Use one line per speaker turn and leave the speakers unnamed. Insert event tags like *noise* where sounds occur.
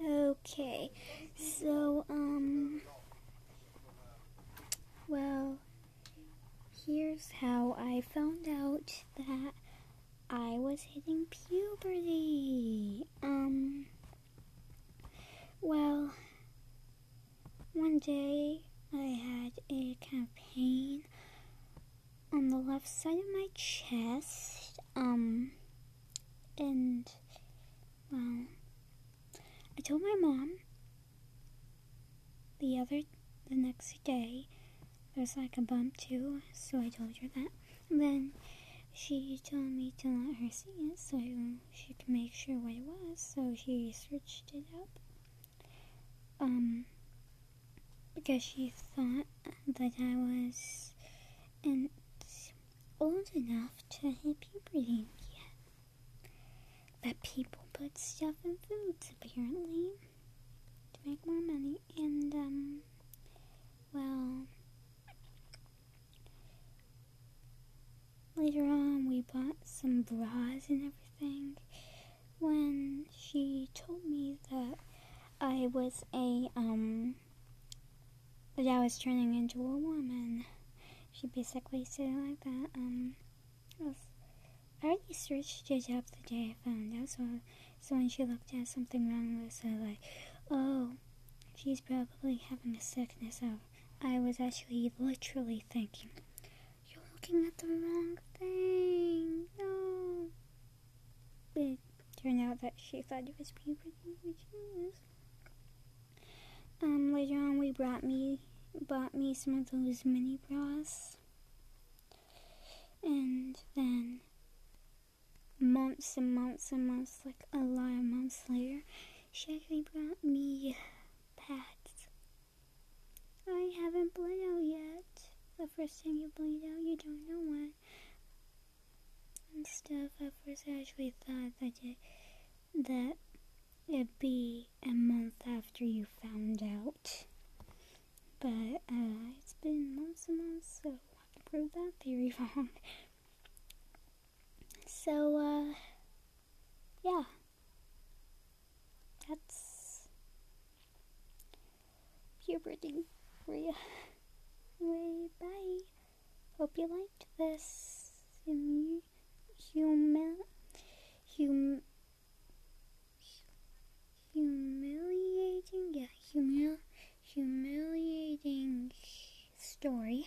Okay, so, um, well, here's how I found out that I was hitting puberty. Um, well, one day I had a kind of pain on the left side of my chest. Um, and, well, told my mom the other, the next day, there's like a bump too, so I told her that. And then she told me to let her see it so she could make sure what it was, so she searched it up. Um, because she thought that I was in, old enough to hit puberty yet. But people put stuff in foods apparently to make more money, and um, well, later on we bought some bras and everything. When she told me that I was a um that I was turning into a woman. She basically said like that. Um, I, I already searched it up the day I found out, so so when she looked at something wrong with her, like, oh, she's probably having a sickness. So I was actually literally thinking, you're looking at the wrong thing. No. It turned out that she thought it was puberty, which it was. Um, later on, we brought me, bought me some of those mini bras. And then, months and months and months, like a lot of months later, she actually brought me pads. I haven't bled out yet. The first time you bleed out, you don't know when. And stuff. At first, I actually thought that it, that it'd be a month after you found out. But uh, it's been months and months, so I can prove that theory *laughs* wrong. So, uh, your for you. Anyway, bye. Hope you liked this hum human hum humiliating yeah humil humiliating story.